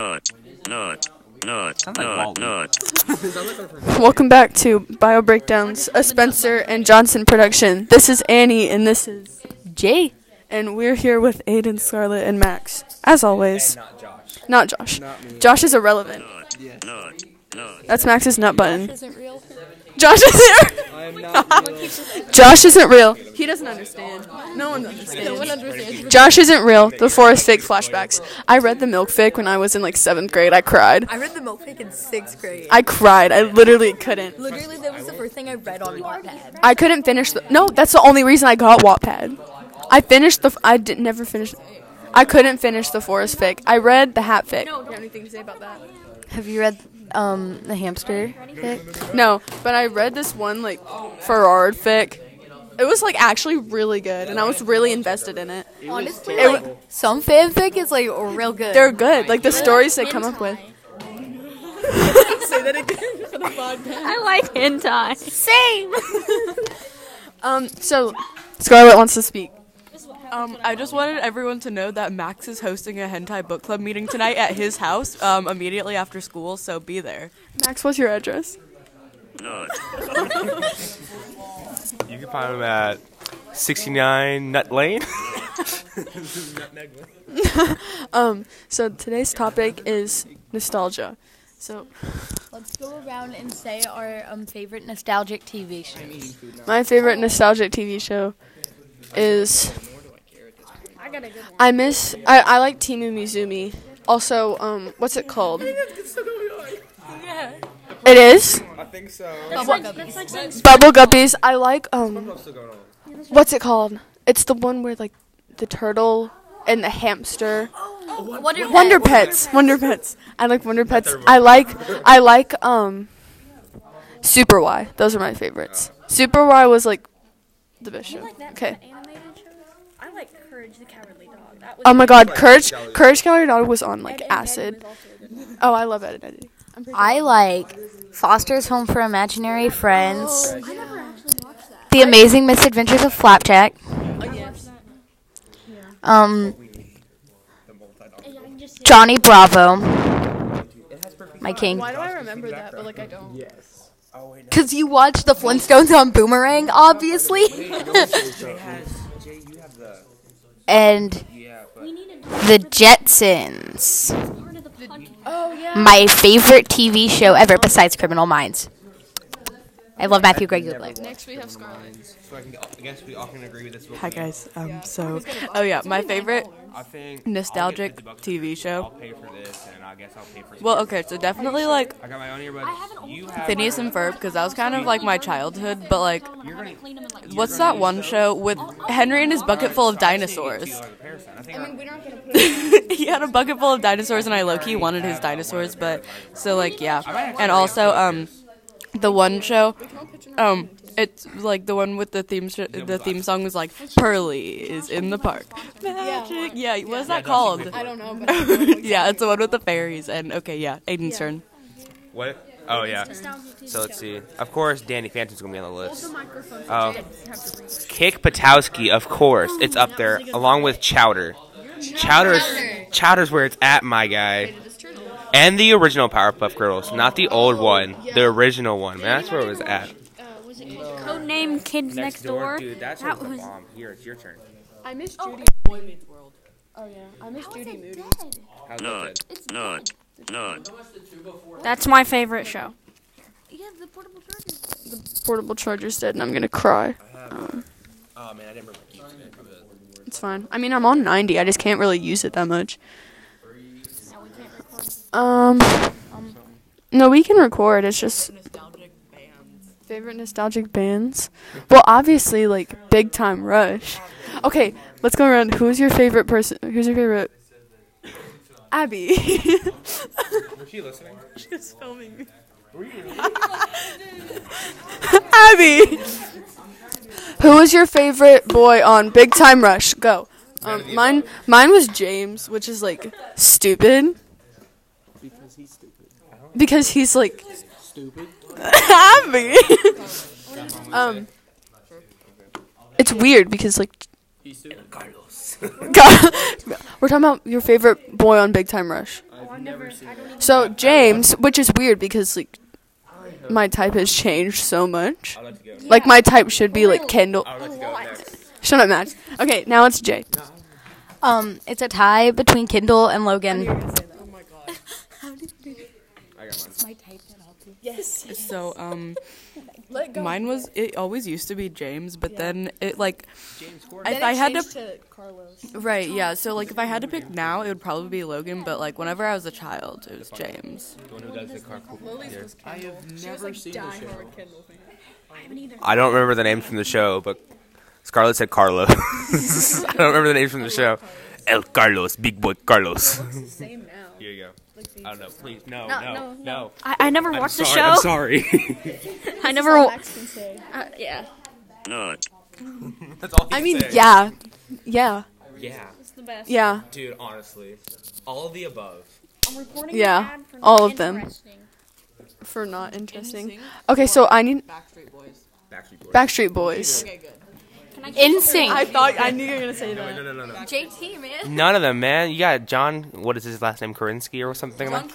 Nut, nut, nut, Sounds like nut, nut. Welcome back to Bio Breakdowns, a Spencer and Johnson production. This is Annie and this is Jay. and we're here with Aiden, Scarlett, and Max. As always. Not Josh. Not Josh. Josh is irrelevant. Nut, nut. That's Max's nut button. Isn't real. Josh isn't I am not real. Josh isn't real. He doesn't understand. No one understands. No one understands. Josh isn't real. The forest fake flashbacks. I read the milk fake when I was in like seventh grade. I cried. I read the milk fake in sixth grade. I cried. I literally couldn't. Literally, that was the first thing I read on Wattpad. I couldn't finish the. No, that's the only reason I got Wattpad. I finished the. I did never finish. I couldn't finish the forest fic. I read the hat fic. No, you have anything to say about that? Have you read um the hamster fic? No, but I read this one like Farard fic. It was like actually really good, and I was really invested in it. Honestly, It like some fanfic is like real good. They're good, like the stories they come up with. say that again for the podcast. I like hentai. same. Um, so Scarlett wants to speak. Um, I just wanted everyone to know that Max is hosting a hentai book club meeting tonight at his house um, immediately after school, so be there. Max, what's your address? You can find him at 69 Nut Lane. Um, so today's topic is nostalgia. So Let's go around and say our um favorite nostalgic TV shows. my favorite nostalgic TV show is. I miss. I, I like Team Umizoomi. Also, um, what's it called? It is I think so. Bubble Guppies. I like um. What's it called? It's the one where like the turtle and the hamster. Wonder, Wonder Pets. Wonder Pets. I like Wonder Pets. I like I like um Super Why. Those are my favorites. Super Why was like the best show. Okay. I like Courage the Cowardly Dog. That was Oh my god, Courage Courage Cowardly Dog was on like acid. Oh, I love edit editing. I like Foster's Home for Imaginary Friends. The Amazing Misadventures of Flapjack. Um, Johnny Bravo. My king. Why do I remember that but like I don't? Yes. Because you watched the Flintstones on Boomerang, obviously. and the Jetsons. Oh, My favorite TV show ever besides Criminal Minds. I love Matthew Gray Gubler. Next we have Scarlett. So I, can, I guess we all can agree with this. Hi guys. Um, so, oh yeah, my favorite nostalgic I'll get 50 bucks TV show. pay for this, and I guess I'll pay for. Well, okay, so definitely like I got my own earbuds. You have. Phineas and Ferb because that was kind of like my childhood. But like, what's that one show with Henry and his bucket full of dinosaurs? Like a parasite. I think. I he had a bucket full of dinosaurs, and I low key wanted his dinosaurs. But so like yeah, and also um, the one show, um, it's like the one with the theme. Sh- the theme song was like Pearly is in the park. Magic. Yeah, what is that called? I don't know, but yeah, it's the one with the fairies. And okay, yeah, Aiden's turn. What? Oh yeah. So let's see. Of course, Danny Phantom's gonna be on the list. Oh, Kick Buttowski. Of course, it's up there along with Chowder. Chowder's Chowder's where it's at, my guy. And the original Powerpuff Girls, not the old one, the original one. Man, that's where it was at. Uh, was it Codename Kids Next, Door. dude. That's That the was- bomb. Here, it's your turn. I miss oh, Judy. Boy Meets World. Oh yeah, I miss Judy Moody. How's Nut, that? nut, nut. That's my favorite show. Yeah, the portable charger's dead, and I'm gonna cry. Oh man, I didn't bring my keys. It's fine. I mean, I'm on 90. I just can't really use it that much. Um, no, we can record. It's just favorite nostalgic bands. Well, obviously, like Big Time Rush. Okay, let's go around. Who's your favorite person? Who's your favorite? Abby. Was she listening? She's filming me. Abby. Who was your favorite boy on Big Time Rush? Go. Um, mine, mine was James, which is like stupid. Because he's stupid. Because he's like stupid. Abby. um, it's weird because like. God, we're talking about your favorite boy on Big Time Rush. So James, which is weird because like my type has changed so much. Like my type should be like Kendall. Shut up, Max. Okay, now it's Jay. Um, it's a tie between Kendall and Logan. So um, mine was it always used to be James, but then it like James. if I had to, Carlos. right yeah. So like if I had to pick now, it would probably be Logan. But like whenever I was a child, it was James. I have never seen the show. I don't remember the names from the show, but Scarlett said Carlos. I don't remember the names from the show. El Carlos, big boy Carlos. Same now. Here you go. I don't know. Please, no, no, no. I, I never I'm watched the sorry. show. I'm sorry. I never. wa- Uh, yeah. Not. That's all. I mean, yeah, yeah, Yeah, It's the best. yeah, dude. Honestly, all of the above. I'm recording Yeah, an ad for all not of them. interesting. for not interesting. Okay, so I need Backstreet Boys. Backstreet Boys. Backstreet Boys. Okay, good. NSYNC. I thought I knew you were gonna say that. No, no, no, no. JT man. None of them, man. You got John. What is his last name? Karinsky or something like.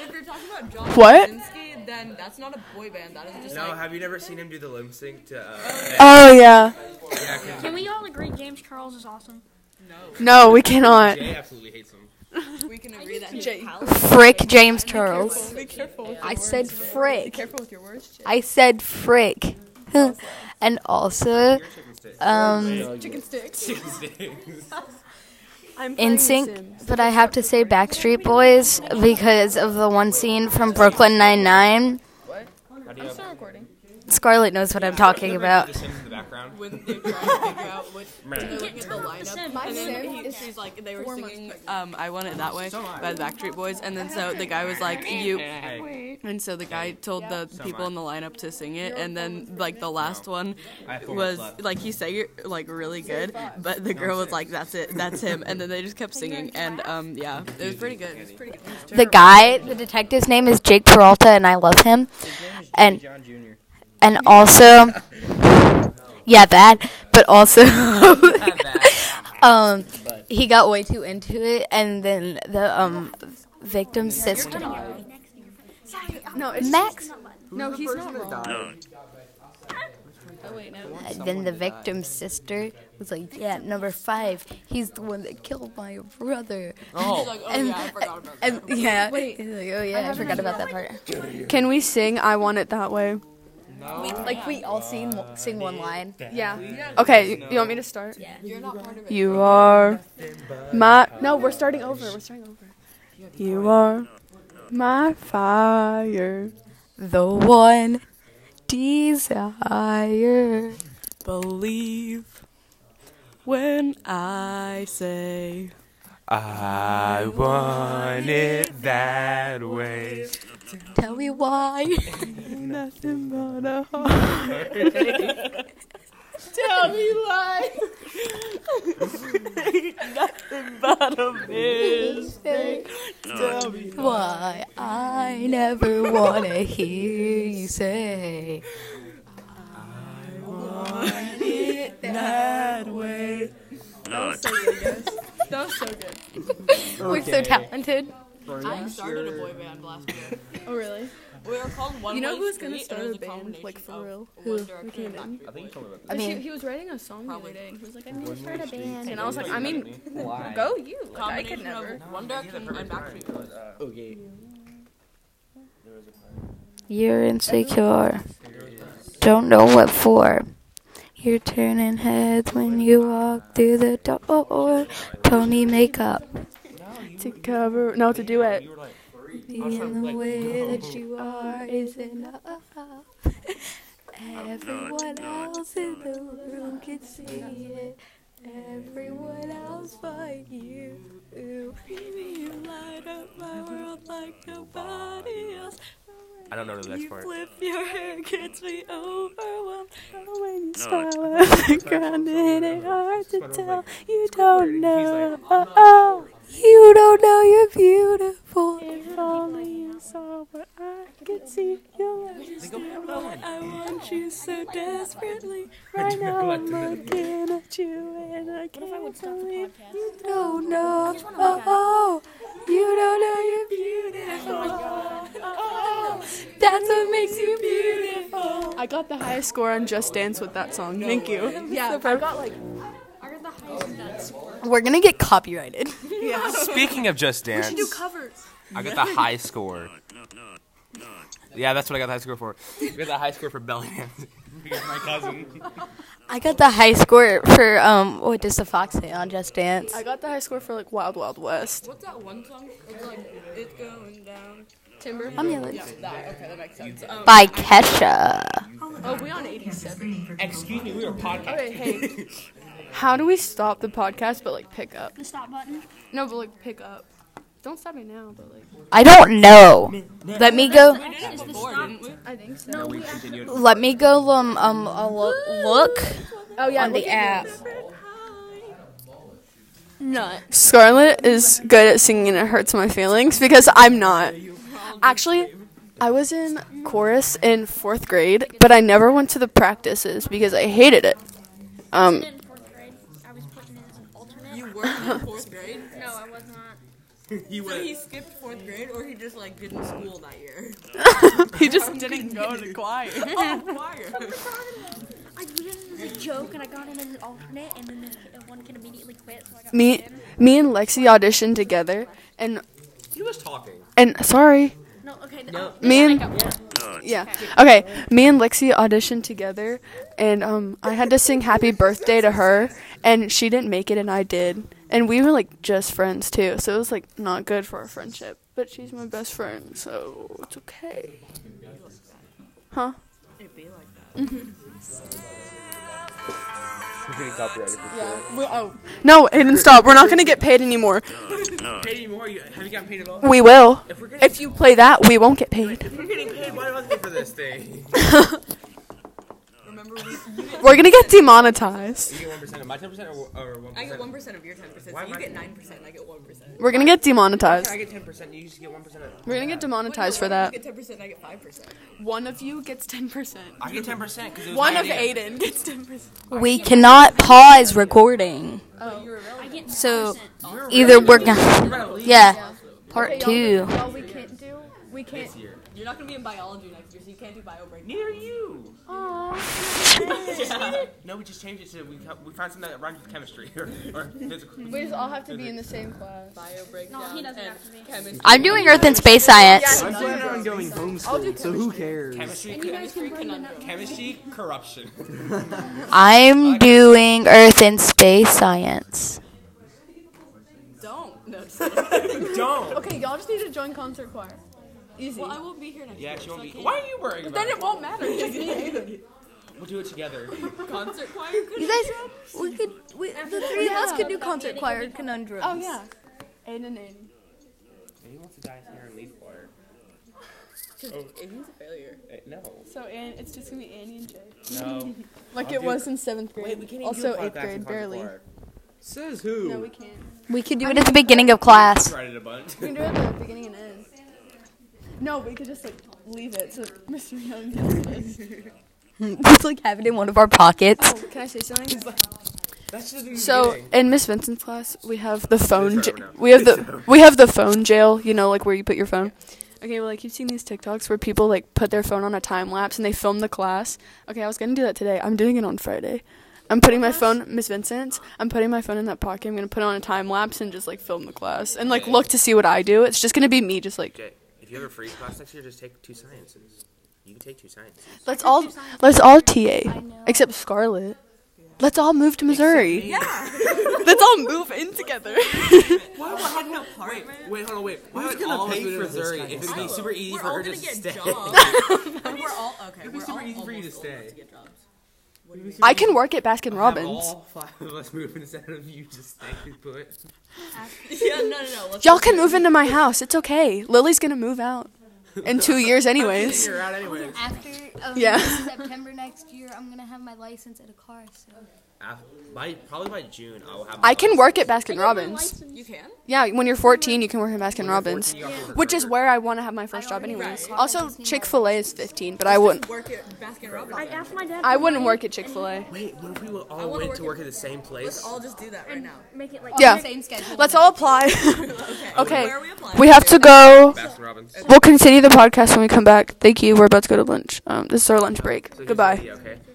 If you're talking about John What? Krasinski, then that's not a boy band. That is just No, like have you never seen him do the lip sync to? Uh, Oh yeah. Can we all agree James Charles is awesome? No, we cannot. Jay absolutely hates him. we can agree that Jay. Frick James Charles. Be careful. I said frick. Be careful with your words. Jay. I said frick. And also, um, Chicken sticks. I'm in sync, but I have to say Backstreet Boys because of the one scene from Brooklyn Nine Nine. I'm still recording. Scarlett knows what I'm talking about. The Sims in the background. when they're trying to figure out which when they're looking at the lineup, and then he, she's like, they were singing um, "I Want It That Way" by the Backstreet Boys, and then so the guy was like, "You," and so the guy told the people in the lineup to sing it, and then like the last one was like he sang it like really good, but the girl was like, "That's it, that's him," and then they just kept singing, and um, yeah, it was pretty good. It was pretty good. The guy, the detective's name is Jake Peralta, and I love him. And John Jr. and also, yeah, that. But also, um, he got way too into it, and then the um victim's sister, No, it's Max. no, he's not wrong. Not. And then the victim's sister was like, "Yeah, number five. He's the one that killed my brother." She's like, "Oh And- yeah, I forgot about that." And yeah, he's like, "Oh yeah, I forgot about that part." Can we sing "I Want It That Way"? Like we all sing sing one line. Yeah. Okay, you want me to start? Yeah. You're not part of it. You are my. No, we're starting over. We're starting over. You are my fire. The one desire. Believe when I say. I want it that way. Tell me why. Nothing but a heart. Tell me why. But a mistake. Why I never wanna hear you say. I want it that way. Not. That was so good. We're so talented. I started a boy band last year. Oh really? We were called One You know Way who's gonna Street, and start it was a band, like, for of real? One Who? Direction and McKinnon. Backstreet I think you told me about I he, mean, he was writing a song the other Probably. day. and He was like, "I'm gonna start a band," and I I was like, "I mean, Why? go you." Like, I Combination could never. of One Direction and Backstreet Boys. Okay. you're insecure. Don't know what for. You're turning heads when you walk through the door. Pony makeup. To cover, no, to do it. In the way that you are is enough. Everyone else in the room can see it. Everyone else but you. Baby, you light up my world like nobody else. I don't know the next part. Flip your hair gets me overwhelmed. When you smile at the ground, it ain't hard to tell. You don't know. Oh, You don't know you're beautiful. If only you saw but I can see you'll understand why I want you so desperately. Right now I'm looking at you and I can't believe you don't know. Oh, oh, you don't know you're beautiful. Oh, that's what makes you beautiful. I got the highest score on Just Dance with that song. Thank you. Yeah, I got like. We're gonna get copyrighted. Speaking of Just Dance, Do covers. I got the high score. Yeah, that's what I got the high score for. I got the high score for belly dancing. Because my cousin. I got the high score for um. What does the fox say on Just Dance? I got the high score for like Wild Wild West. What's that one song? It's like it's going down. Timber. I'm yelling. That okay, that makes sense. Um, By Kesha. Oh, we on 87. Excuse me, we are podcasting. Okay, hey. How do we stop the podcast but like pick up? The stop button. No, but like pick up. Don't stop me now, but like. I don't know. Let me go. Is the stop? I think so. No, we. Let me go. Um. Um. uh, look. Look Oh yeah, on the app. Nut. Scarlett is good at singing. And it hurts my feelings because I'm not. Actually, I was in chorus in fourth grade, but I never went to the practices because I hated it. Um, In fourth grade, I was putting in as an alternate. in fourth grade. No, I was not. He So he skipped fourth grade, or he just like didn't school that year. he just didn't go to choir. oh, choir. I put it as a joke, and I got in as an alternate, and then this kid, one kid immediately quit, so I got Me, in. me and Lexi auditioned together, and He was talking. and sorry, No, okay. No. me and Not. Yeah. Okay. Me and Lexi auditioned together, and um, I had to sing "Happy Birthday" to her, and she didn't make it, and I did, and we were like just friends too, so it was like not good for our friendship. But she's my best friend, so it's okay. Huh? It'd be like that. We're getting copyrighted for sure. We, oh. No, Aiden, stop. We're not gonna get paid anymore. Not. Paid anymore? You, have you gotten paid at all? We will. If we're If you play that, we won't get paid. if we're getting paid, why do I pay for this thing? Remember, we. You We're gonna get demonetized. You get one percent of my ten percent, or or one I get one percent. percent of your ten percent, Why so you I- get nine percent. I get one percent. We're gonna get demonetized. I get ten percent. You just get one percent. We're gonna get demonetized for that. You get ten percent. I get five percent. One of you gets ten percent. I get ten percent because One of Aiden gets ten percent. We cannot pause recording. Oh. I get So 10%. either we're gonna. Yeah. Part two. All we can't do, we can't. You're not gonna be in biology next year, so you can't do bio break. Near you. Aww. No, we just changed it to we co- we found something that rhymes with chemistry or, or physical. We just all have to be in the same class. Bio breakdown. No, he doesn't have to be. Chemistry. I'm doing Earth and Space Science. I'm planning on going homeschooled, so who cares? Chemistry, Chemistry conundrum. chemistry, corruption. I'm doing Earth and Space Science. Don't. No, just. Don't. Okay, y'all just need to join concert choir. Easy. well, I won't be here next Yeah, year. she won't so be. Why are you worrying about then it? it won't matter. Just me. We'll do it together. Concert choir. You guys, we could, we, the three of us could do concert choir conundrums. Oh yeah. Aiden and Aiden. He wants to die here and leave choir. Aiden's a failure. Eh, No. So Ann, it's just gonna be Annie and Jay. No. Like I'll it do- was in seventh grade. Wait, we can't even also do a eighth podcast grade, barely. Says who? No, we can't. We could do it at the beginning of class. Write it a bunch. We can do it at the beginning and end. No, we could just like leave it so Mr. Young gets this. Just like have it in one of our pockets. Oh, can I say something? That's just in the So beginning. in Miss Vincent's class, we have the phone. right Ja- now. we have the we have the phone jail. You know, like where you put your phone. Okay, well, like you've seen these TikToks where people like put their phone on a time lapse and they film the class. Okay, I was gonna do that today. I'm doing it on Friday. I'm putting my phone, Miss Vincent's. I'm putting my phone in that pocket. I'm gonna put it on a time lapse and just like film the class and like look to see what I do. It's just gonna be me, just like Jay, if you have a free class next year, just take two sciences. You can take two sciences. let's all let's all TA except Scarlett. Let's all move to Missouri. Yeah. let's all move in together. Why would I have no Wait, wait, hold on, wait. Why would all of us pay move to for Missouri kind if of it'd be super easy We're for all her gonna just get to stay? jobs. And we're all okay. It'd be we're super all easy for you to almost old stay. to get jobs. I can work at Baskin Robbins. all five of us move instead of you just staying put. Yeah, no, no, no. Let's Y'all can move into my house. It's okay. Lily's gonna move out in two years, anyways. You're out anyway. After um, Yeah. September next year, I'm gonna have my license at a car. So af- by probably by June, I will have. I can work at Baskin Robbins. You can. Yeah, when you're 14, you can work at Baskin Robbins, which is where I want to have my first job, anyways. Also, Chick Fil A is 15, but I wouldn't. Work at Baskin Robbins. I asked my dad. I wouldn't work at Chick Fil A. Wait, what if we all went to work at the same place? Let's all just do that right now. Make it like Yeah, the Same schedule. let's all apply. okay, Where are we applying? we have to go. Baskin Robbins. We'll continue the podcast when we come back. Thank you. We're about to go to lunch. Um, this is our lunch break. So